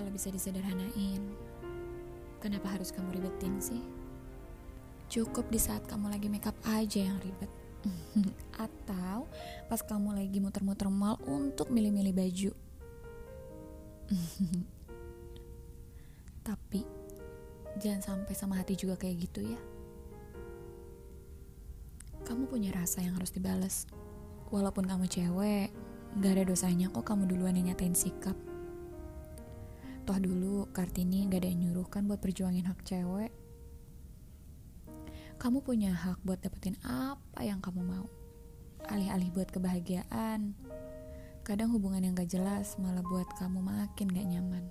Kalau bisa disederhanain, kenapa harus kamu ribetin sih? Cukup di saat kamu lagi makeup aja yang ribet. Atau pas kamu lagi muter-muter mall untuk milih-milih baju. Tapi jangan sampai sama hati juga kayak gitu ya. Kamu punya rasa yang harus dibales. Walaupun kamu cewek, gak ada dosanya kok kamu duluan yang nyatain sikap. Toh dulu Kartini gak ada yang nyuruh kan buat perjuangin hak cewek. Kamu punya hak buat dapetin apa yang kamu mau. Alih-alih buat kebahagiaan. Kadang hubungan yang gak jelas malah buat kamu makin gak nyaman.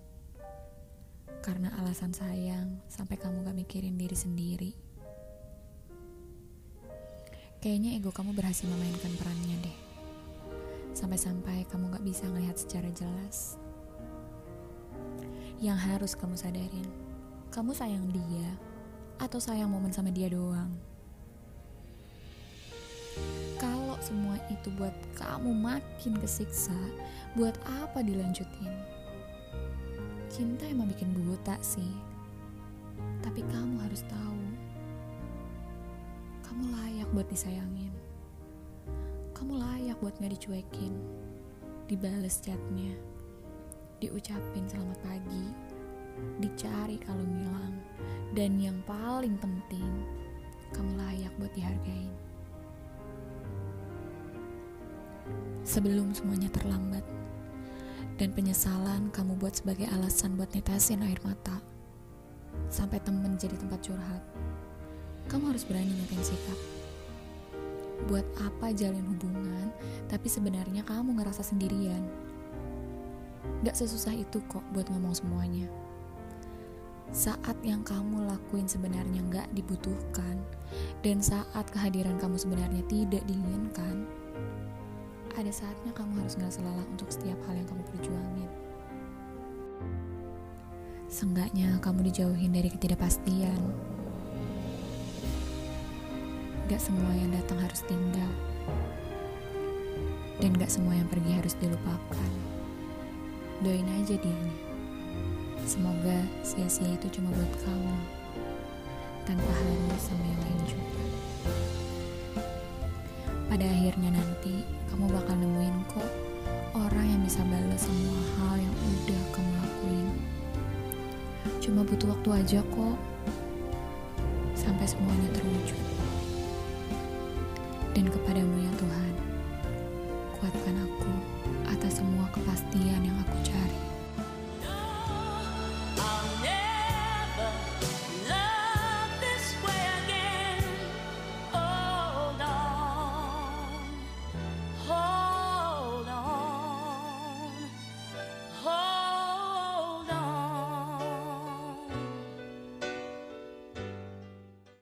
Karena alasan sayang sampai kamu gak mikirin diri sendiri. Kayaknya ego kamu berhasil memainkan perannya deh. Sampai-sampai kamu gak bisa ngelihat secara jelas. Yang harus kamu sadarin, kamu sayang dia atau sayang momen sama dia doang. Kalau semua itu buat kamu makin kesiksa, buat apa dilanjutin? Cinta emang bikin buta sih. Tapi kamu harus tahu, kamu layak buat disayangin. Kamu layak buat gak dicuekin, dibales chatnya, diucapin selamat pagi, dicari kalau ngilang, dan yang paling penting, kamu layak buat dihargain. Sebelum semuanya terlambat, dan penyesalan kamu buat sebagai alasan buat netesin air mata, sampai temen jadi tempat curhat, kamu harus berani nyatain sikap. Buat apa jalin hubungan, tapi sebenarnya kamu ngerasa sendirian. Gak sesusah itu kok buat ngomong semuanya. Saat yang kamu lakuin sebenarnya gak dibutuhkan, dan saat kehadiran kamu sebenarnya tidak diinginkan, ada saatnya kamu harus nggak selalah untuk setiap hal yang kamu perjuangin. Seenggaknya kamu dijauhin dari ketidakpastian. Gak semua yang datang harus tinggal. Dan gak semua yang pergi harus dilupakan. Doain aja dianya. Semoga sia-sia itu cuma buat kamu. Tanpa harus sama yang lain juga. Pada akhirnya nanti, kamu bakal nemuin kok orang yang bisa balas semua hal yang udah kamu lakuin. Cuma butuh waktu aja kok, sampai semuanya terwujud. Dan kepadamu ya Tuhan,